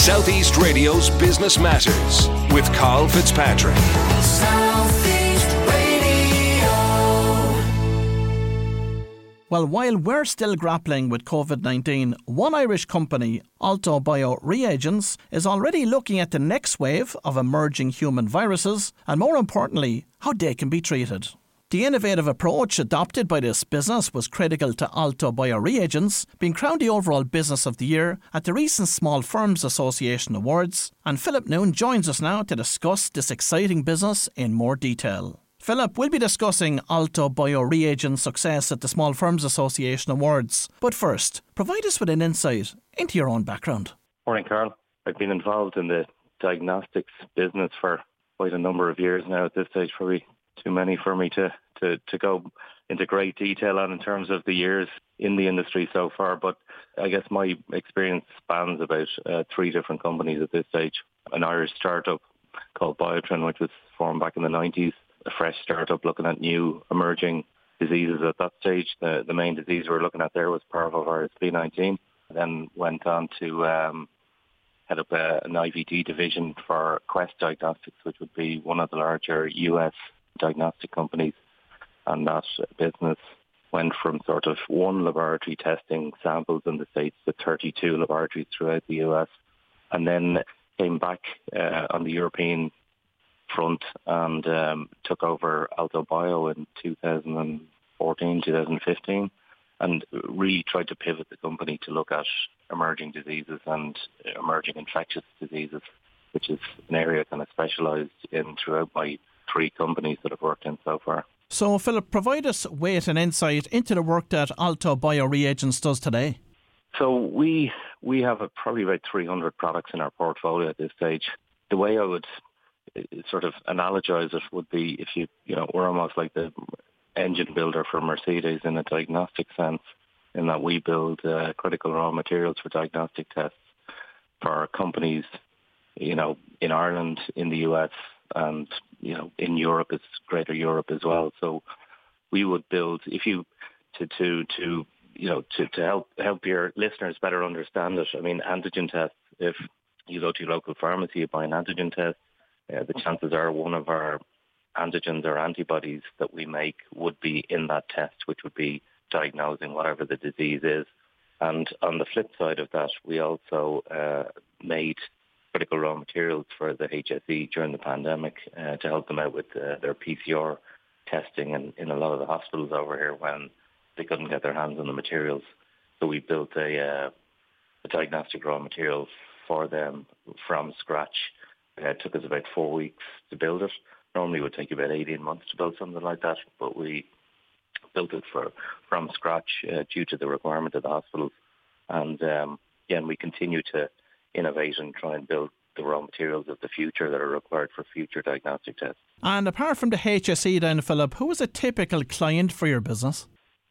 Southeast Radio's Business Matters with Carl Fitzpatrick. Well, while we're still grappling with COVID 19, one Irish company, Aalto Bio Reagents, is already looking at the next wave of emerging human viruses and, more importantly, how they can be treated. The innovative approach adopted by this business was critical to Aalto Bio Reagents, being crowned the overall Business of the Year at the recent Small Firms Association Awards. And Philip Noon joins us now to discuss this exciting business in more detail. Philip, we'll be discussing Aalto Bio Reagent's success at the Small Firms Association Awards. But first, provide us with an insight into your own background. Morning, Carl. I've been involved in the diagnostics business for quite a number of years now. At this stage, probably too many for me to, to, to go into great detail on in terms of the years in the industry so far. But I guess my experience spans about uh, three different companies at this stage. An Irish startup called Biotrin, which was formed back in the 90s a fresh startup looking at new emerging diseases at that stage. The, the main disease we were looking at there was parvovirus B19. Then went on to um, head up a, an IVD division for Quest Diagnostics, which would be one of the larger US diagnostic companies. And that business went from sort of one laboratory testing samples in the States to 32 laboratories throughout the US. And then came back uh, on the European front and um, took over Aalto Bio in 2014, 2015, and really tried to pivot the company to look at emerging diseases and emerging infectious diseases, which is an area kind of specialised in throughout my three companies that I've worked in so far. So, Philip, provide us with an insight into the work that Aalto Bio Reagents does today. So we we have a, probably about 300 products in our portfolio at this stage. The way I would sort of analogize it would be if you, you know, we're almost like the engine builder for Mercedes in a diagnostic sense, in that we build uh, critical raw materials for diagnostic tests for companies, you know, in Ireland, in the US, and you know, in Europe, it's Greater Europe as well. So we would build if you to to to you know to to help help your listeners better understand it. I mean, antigen tests. If you go to your local pharmacy, you buy an antigen test uh, the chances are one of our antigens or antibodies that we make would be in that test, which would be diagnosing whatever the disease is. And on the flip side of that, we also uh, made critical raw materials for the HSE during the pandemic uh, to help them out with uh, their PCR testing in, in a lot of the hospitals over here when they couldn't get their hands on the materials. So we built a, uh, a diagnostic raw material for them from scratch uh, it took us about four weeks to build it. Normally it would take about 18 months to build something like that, but we built it for, from scratch uh, due to the requirement of the hospitals. And um, yeah, we continue to innovate and try and build the raw materials of the future that are required for future diagnostic tests. And apart from the HSE then, Philip, who is a typical client for your business?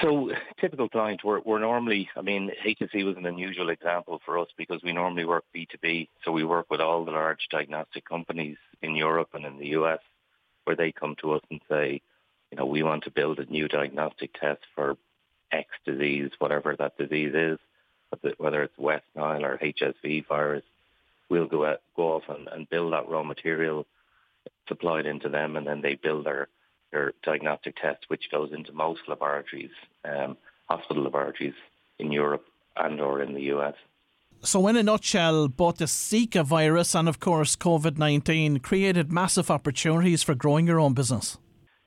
So typical client, we're, we're normally, I mean, HSE was an unusual example for us because we normally work B2B. So we work with all the large diagnostic companies in Europe and in the US where they come to us and say, you know, we want to build a new diagnostic test for X disease, whatever that disease is, whether it's West Nile or HSV virus. We'll go, out, go off and, and build that raw material, supplied into them, and then they build their their diagnostic test, which goes into most laboratories, um, hospital laboratories in Europe and or in the US. So, in a nutshell, both the Zika virus and, of course, COVID 19 created massive opportunities for growing your own business.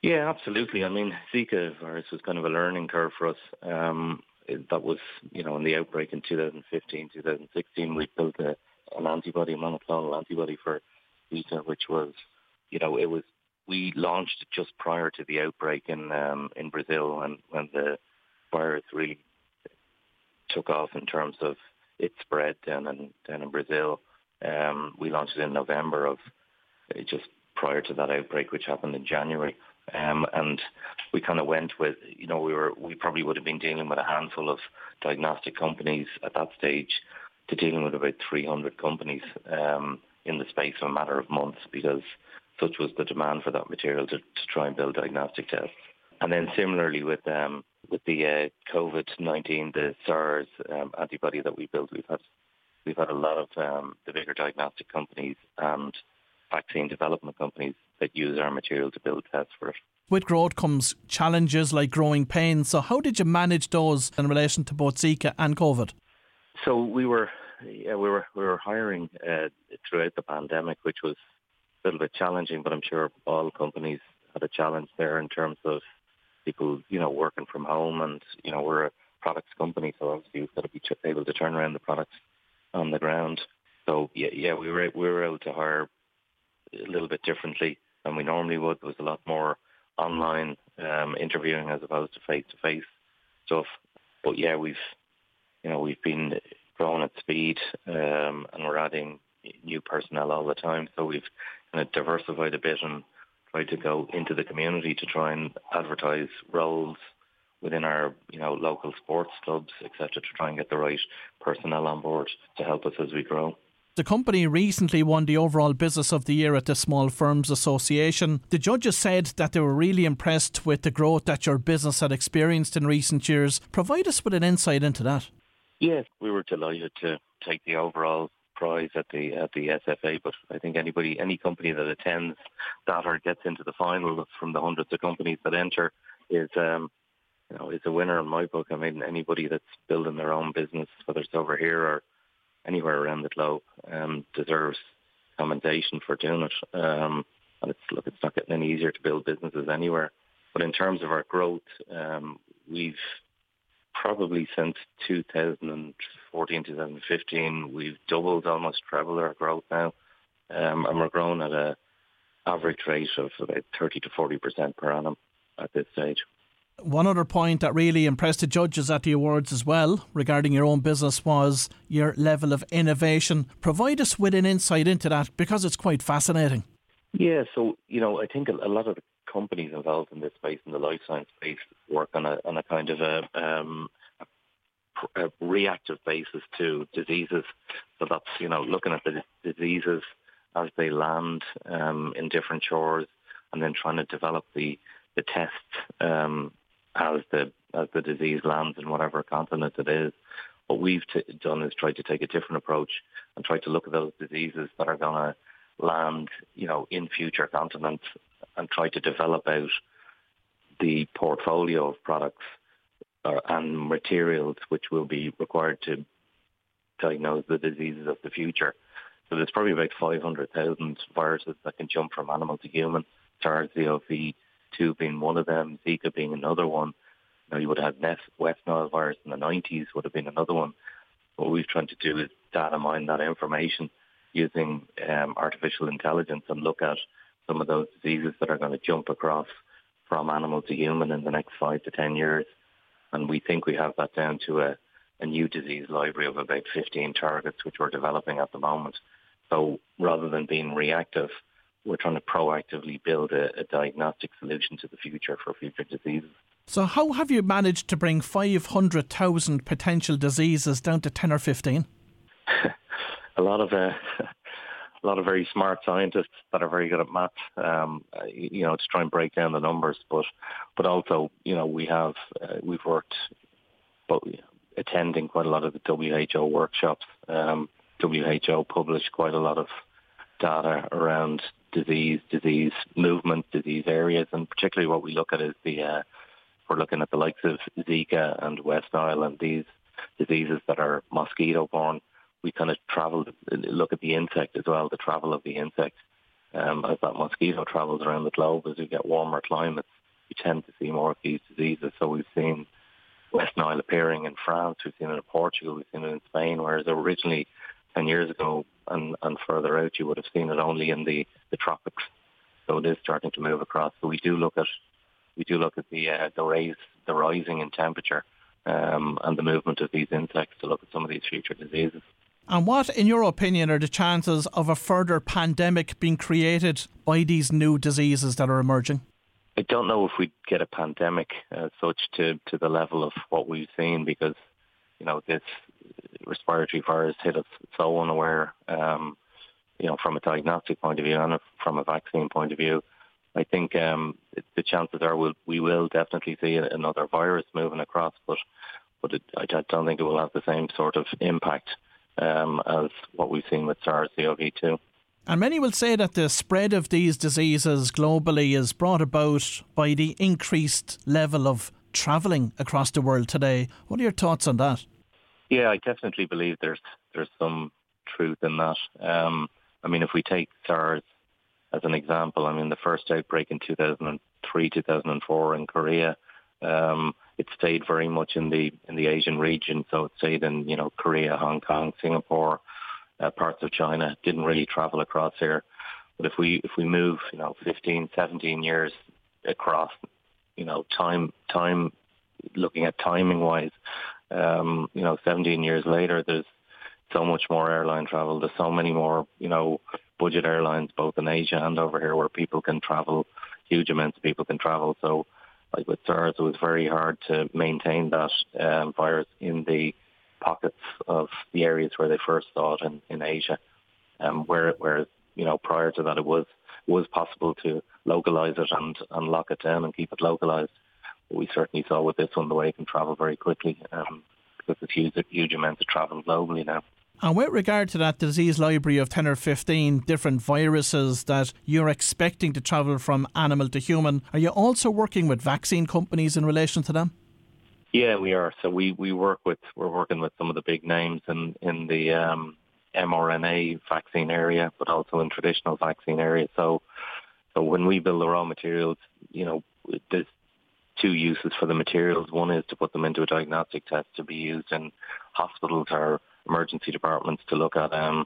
Yeah, absolutely. I mean, Zika virus was kind of a learning curve for us. Um, that was, you know, in the outbreak in 2015, 2016, we built a, an antibody, a monoclonal antibody for Zika, which was, you know, it was we launched it just prior to the outbreak in um, in Brazil, and when the virus really took off in terms of its spread down in down in Brazil. Um, we launched it in November of uh, just prior to that outbreak, which happened in January. Um, and we kind of went with, you know, we were we probably would have been dealing with a handful of diagnostic companies at that stage to dealing with about 300 companies um, in the space of a matter of months because such was the demand for that material to, to try and build diagnostic tests. And then similarly with um, with the uh, COVID-19, the SARS um, antibody that we built, we've had we've had a lot of um, the bigger diagnostic companies and vaccine development companies that use our material to build tests for it. With growth comes challenges like growing pains. So, how did you manage those in relation to both Zika and COVID? So we were, yeah, we were we were hiring uh, throughout the pandemic, which was a little bit challenging. But I'm sure all companies had a challenge there in terms of people, you know, working from home, and you know, we're a products company, so obviously we've got to be able to turn around the products on the ground. So yeah, yeah, we were we were able to hire a little bit differently than we normally would. There was a lot more online um, interviewing as opposed to face to face stuff. But yeah, we've you know we've been growing at speed, um, and we're adding new personnel all the time. So we've kind of diversified a bit and tried to go into the community to try and advertise roles within our you know local sports clubs, etc., to try and get the right personnel on board to help us as we grow. The company recently won the overall Business of the Year at the Small Firms Association. The judges said that they were really impressed with the growth that your business had experienced in recent years. Provide us with an insight into that. Yes, we were delighted to take the overall prize at the at the SFA, but I think anybody, any company that attends that or gets into the final from the hundreds of companies that enter is um, you know is a winner in my book. I mean, anybody that's building their own business, whether it's over here or anywhere around the globe um, deserves commendation for doing it. Um, and it's look, it's not getting any easier to build businesses anywhere. But in terms of our growth, um, we've probably since 2014, 2015, we've doubled, almost trebled our growth now, um, and we're growing at a average rate of about 30 to 40 percent per annum at this stage. One other point that really impressed the judges at the awards as well regarding your own business was your level of innovation. Provide us with an insight into that because it's quite fascinating. Yeah, so, you know, I think a, lot of the companies involved in this space, in the life science space, work on a, on a kind of a, um, a reactive basis to diseases. So that's, you know, looking at the diseases as they land um, in different shores and then trying to develop the, the tests um, as the as the disease lands in whatever continent it is. What we've t- done is try to take a different approach and try to look at those diseases that are going to land, you know, in future continents and try to develop out the portfolio of products or, and materials which will be required to diagnose the diseases of the future. So there's probably about 500,000 viruses that can jump from animal to human. SARS-CoV 2 being one of them, Zika being another one. You, you would have West Nile virus in the 90s would have been another one. What we've tried to do is data mine that information using um, artificial intelligence and look at some of those diseases that are going to jump across from animal to human in the next five to 10 years. And we think we have that down to a, a new disease library of about 15 targets, which we're developing at the moment. So rather than being reactive, we're trying to proactively build a, a, diagnostic solution to the future for future diseases. So, how have you managed to bring 500,000 potential diseases down to 10 or 15? a lot of uh, a lot of very smart scientists that are very good at math, um, you know, to try and break down the numbers. But but also, you know, we have uh, we've worked, but attending quite a lot of the WHO workshops. Um, WHO published quite a lot of data around disease, disease movement, disease areas, and particularly what we look at is the uh, we're looking at the likes of Zika and West Nile and these diseases that are mosquito borne. We kind of travel, look at the insect as well, the travel of the insect. Um, as that mosquito travels around the globe, as we get warmer climates, we tend to see more of these diseases. So we've seen West Nile appearing in France, we've seen it in Portugal, we've seen it in Spain, whereas originally 10 years ago and, and further out, you would have seen it only in the, the tropics. So it is starting to move across. So we do look at we do look at the uh, the rise the rising in temperature um, and the movement of these insects to look at some of these future diseases. And what, in your opinion, are the chances of a further pandemic being created by these new diseases that are emerging? I don't know if we'd get a pandemic as such to, to the level of what we've seen because, you know, this respiratory virus hit us so unaware, um, you know, from a diagnostic point of view and from a vaccine point of view. I think um, the chances are we'll, we will definitely see another virus moving across, but but it, I don't think it will have the same sort of impact um, as what we've seen with SARS-CoV-2. And many will say that the spread of these diseases globally is brought about by the increased level of travelling across the world today. What are your thoughts on that? Yeah, I definitely believe there's there's some truth in that. Um, I mean, if we take SARS as an example, I mean, the first outbreak in 2003, 2004 in Korea, um, it stayed very much in the in the Asian region. So it stayed in you know Korea, Hong Kong, Singapore, uh, parts of China. Didn't really travel across here. But if we if we move you know 15, 17 years across, you know time time looking at timing wise, um, you know 17 years later, there's so much more airline travel. There's so many more you know budget airlines both in Asia and over here where people can travel. Huge amounts of people can travel. So like with SARS, it was very hard to maintain that um, virus in the pockets of the areas where they first saw it in, in Asia, um, where where you know prior to that it was was possible to localize it and, and lock it down and keep it localized. We certainly saw with this one the way it can travel very quickly um, because there's huge huge amounts of travel globally now. And with regard to that disease library of 10 or 15 different viruses that you're expecting to travel from animal to human, are you also working with vaccine companies in relation to them? Yeah, we are. So we, we work with, we're working with some of the big names in, in the um, mRNA vaccine area, but also in traditional vaccine area. So, so when we build the raw materials, you know, there's two uses for the materials. One is to put them into a diagnostic test to be used in hospitals or emergency departments to look at um,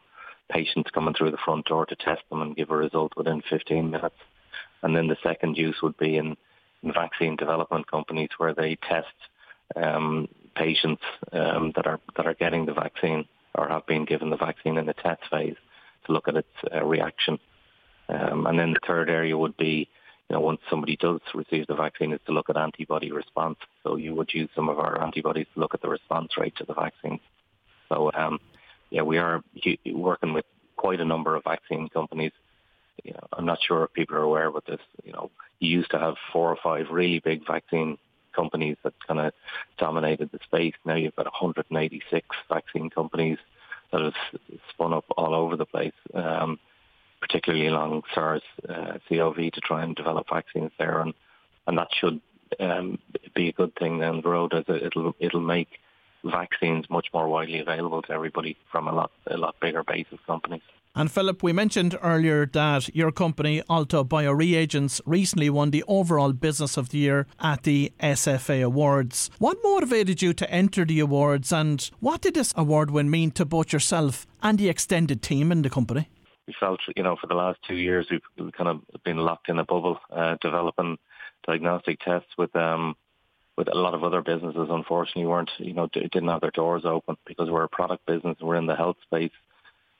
patients coming through the front door to test them and give a result within 15 minutes. And then the second use would be in, in vaccine development companies where they test um, patients um, that are that are getting the vaccine or have been given the vaccine in the test phase to look at its uh, reaction. Um, and then the third area would be, you know, once somebody does receive the vaccine, is to look at antibody response. So you would use some of our antibodies to look at the response rate to the vaccine. So um, yeah, we are working with quite a number of vaccine companies. You know, I'm not sure if people are aware of this. You know, you used to have four or five really big vaccine companies that kind of dominated the space. Now you've got 186 vaccine companies that have spun up all over the place, um, particularly along SARS uh, CoV to try and develop vaccines there, and and that should um, be a good thing down the road as it'll it'll make vaccines much more widely available to everybody from a lot a lot bigger base of companies. And Philip, we mentioned earlier that your company, Aalto Bioreagents, recently won the overall business of the year at the SFA Awards. What motivated you to enter the awards and what did this award win mean to both yourself and the extended team in the company? We felt, you know, for the last two years we've, kind of been locked in a bubble, uh, developing diagnostic tests with um, with a lot of other businesses, unfortunately, weren't you know didn't have their doors open because we're a product business. And we're in the health space.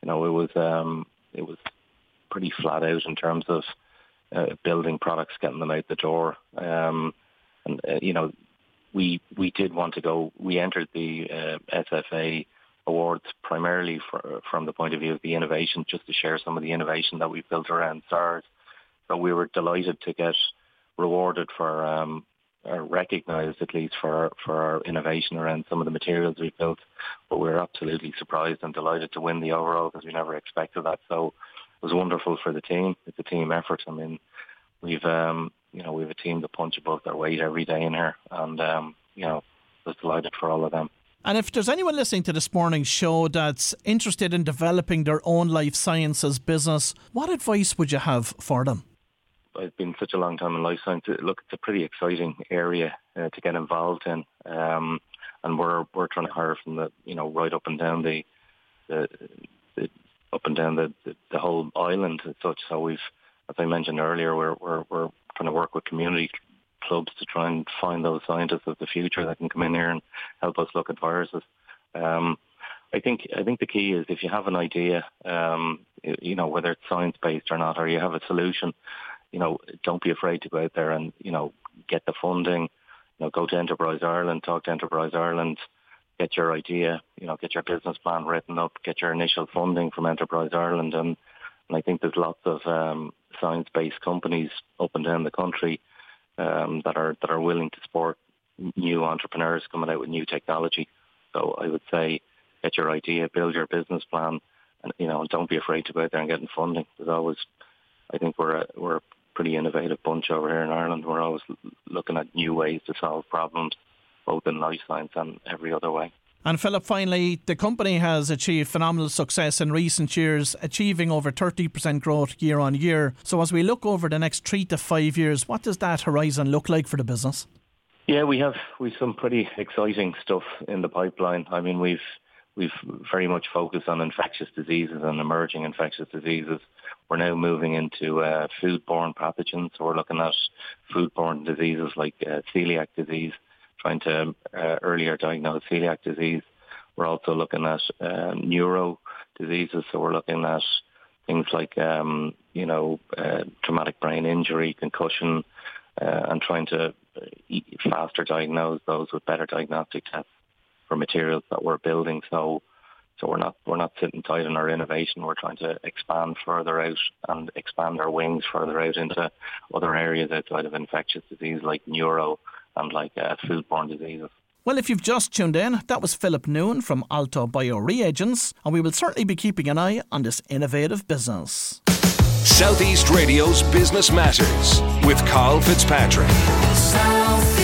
You know, it was um, it was pretty flat out in terms of uh, building products, getting them out the door. Um, and uh, you know, we we did want to go. We entered the uh, SFA awards primarily for, from the point of view of the innovation, just to share some of the innovation that we've built around SARS. So we were delighted to get rewarded for um, are recognised at least for for our innovation around some of the materials we've built. But we're absolutely surprised and delighted to win the overall because we never expected that. So it was wonderful for the team. It's a team effort. I mean, we've um, you know we've a team that punch above their weight every day in here, and um, you know, was delighted for all of them. And if there's anyone listening to this morning's show that's interested in developing their own life sciences business, what advice would you have for them? I've been such a long time in life science. Look, it's a pretty exciting area uh, to get involved in, um, and we're we're trying to hire from the you know right up and down the, the, the up and down the, the, the whole island and such. So we've, as I mentioned earlier, we're we're we're trying to work with community clubs to try and find those scientists of the future that can come in here and help us look at viruses. Um, I think I think the key is if you have an idea, um, you know whether it's science based or not, or you have a solution, you know, don't be afraid to go out there and, you know, get the funding, you know, go to Enterprise Ireland, talk to Enterprise Ireland, get your idea, you know, get your business plan written up, get your initial funding from Enterprise Ireland. And, and I think there's lots of um, science-based companies up and down the country um, that are that are willing to support new entrepreneurs coming out with new technology. So I would say get your idea, build your business plan, and you know, don't be afraid to go out there and get funding. There's always, I think we're a, we're a pretty innovative bunch over here in Ireland. We're always looking at new ways to solve problems, both in life science and every other way. And Philip, finally, the company has achieved phenomenal success in recent years, achieving over 30% growth year on year. So, as we look over the next three to five years, what does that horizon look like for the business? Yeah, we have we some pretty exciting stuff in the pipeline. I mean, we've we've very much focused on infectious diseases and emerging infectious diseases. We're now moving into uh, foodborne pathogens. So we're looking at foodborne diseases like uh, celiac disease trying to uh, earlier diagnose celiac disease. We're also looking at uh, neuro diseases, so we're looking at things like um, you know uh, traumatic brain injury, concussion, uh, and trying to uh, faster diagnose those with better diagnostic tests for materials that we're building. So. So we're not we're not sitting tight in our innovation. We're trying to expand further out and expand our wings further out into other areas outside of infectious disease like neuro and like uh, foodborne diseases. Well, if you've just tuned in, that was Philip Noon from Aalto Bio Reagents, and we will certainly be keeping an eye on this innovative business. Southeast Radio's Business Matters with Carl Fitzpatrick. Southeast.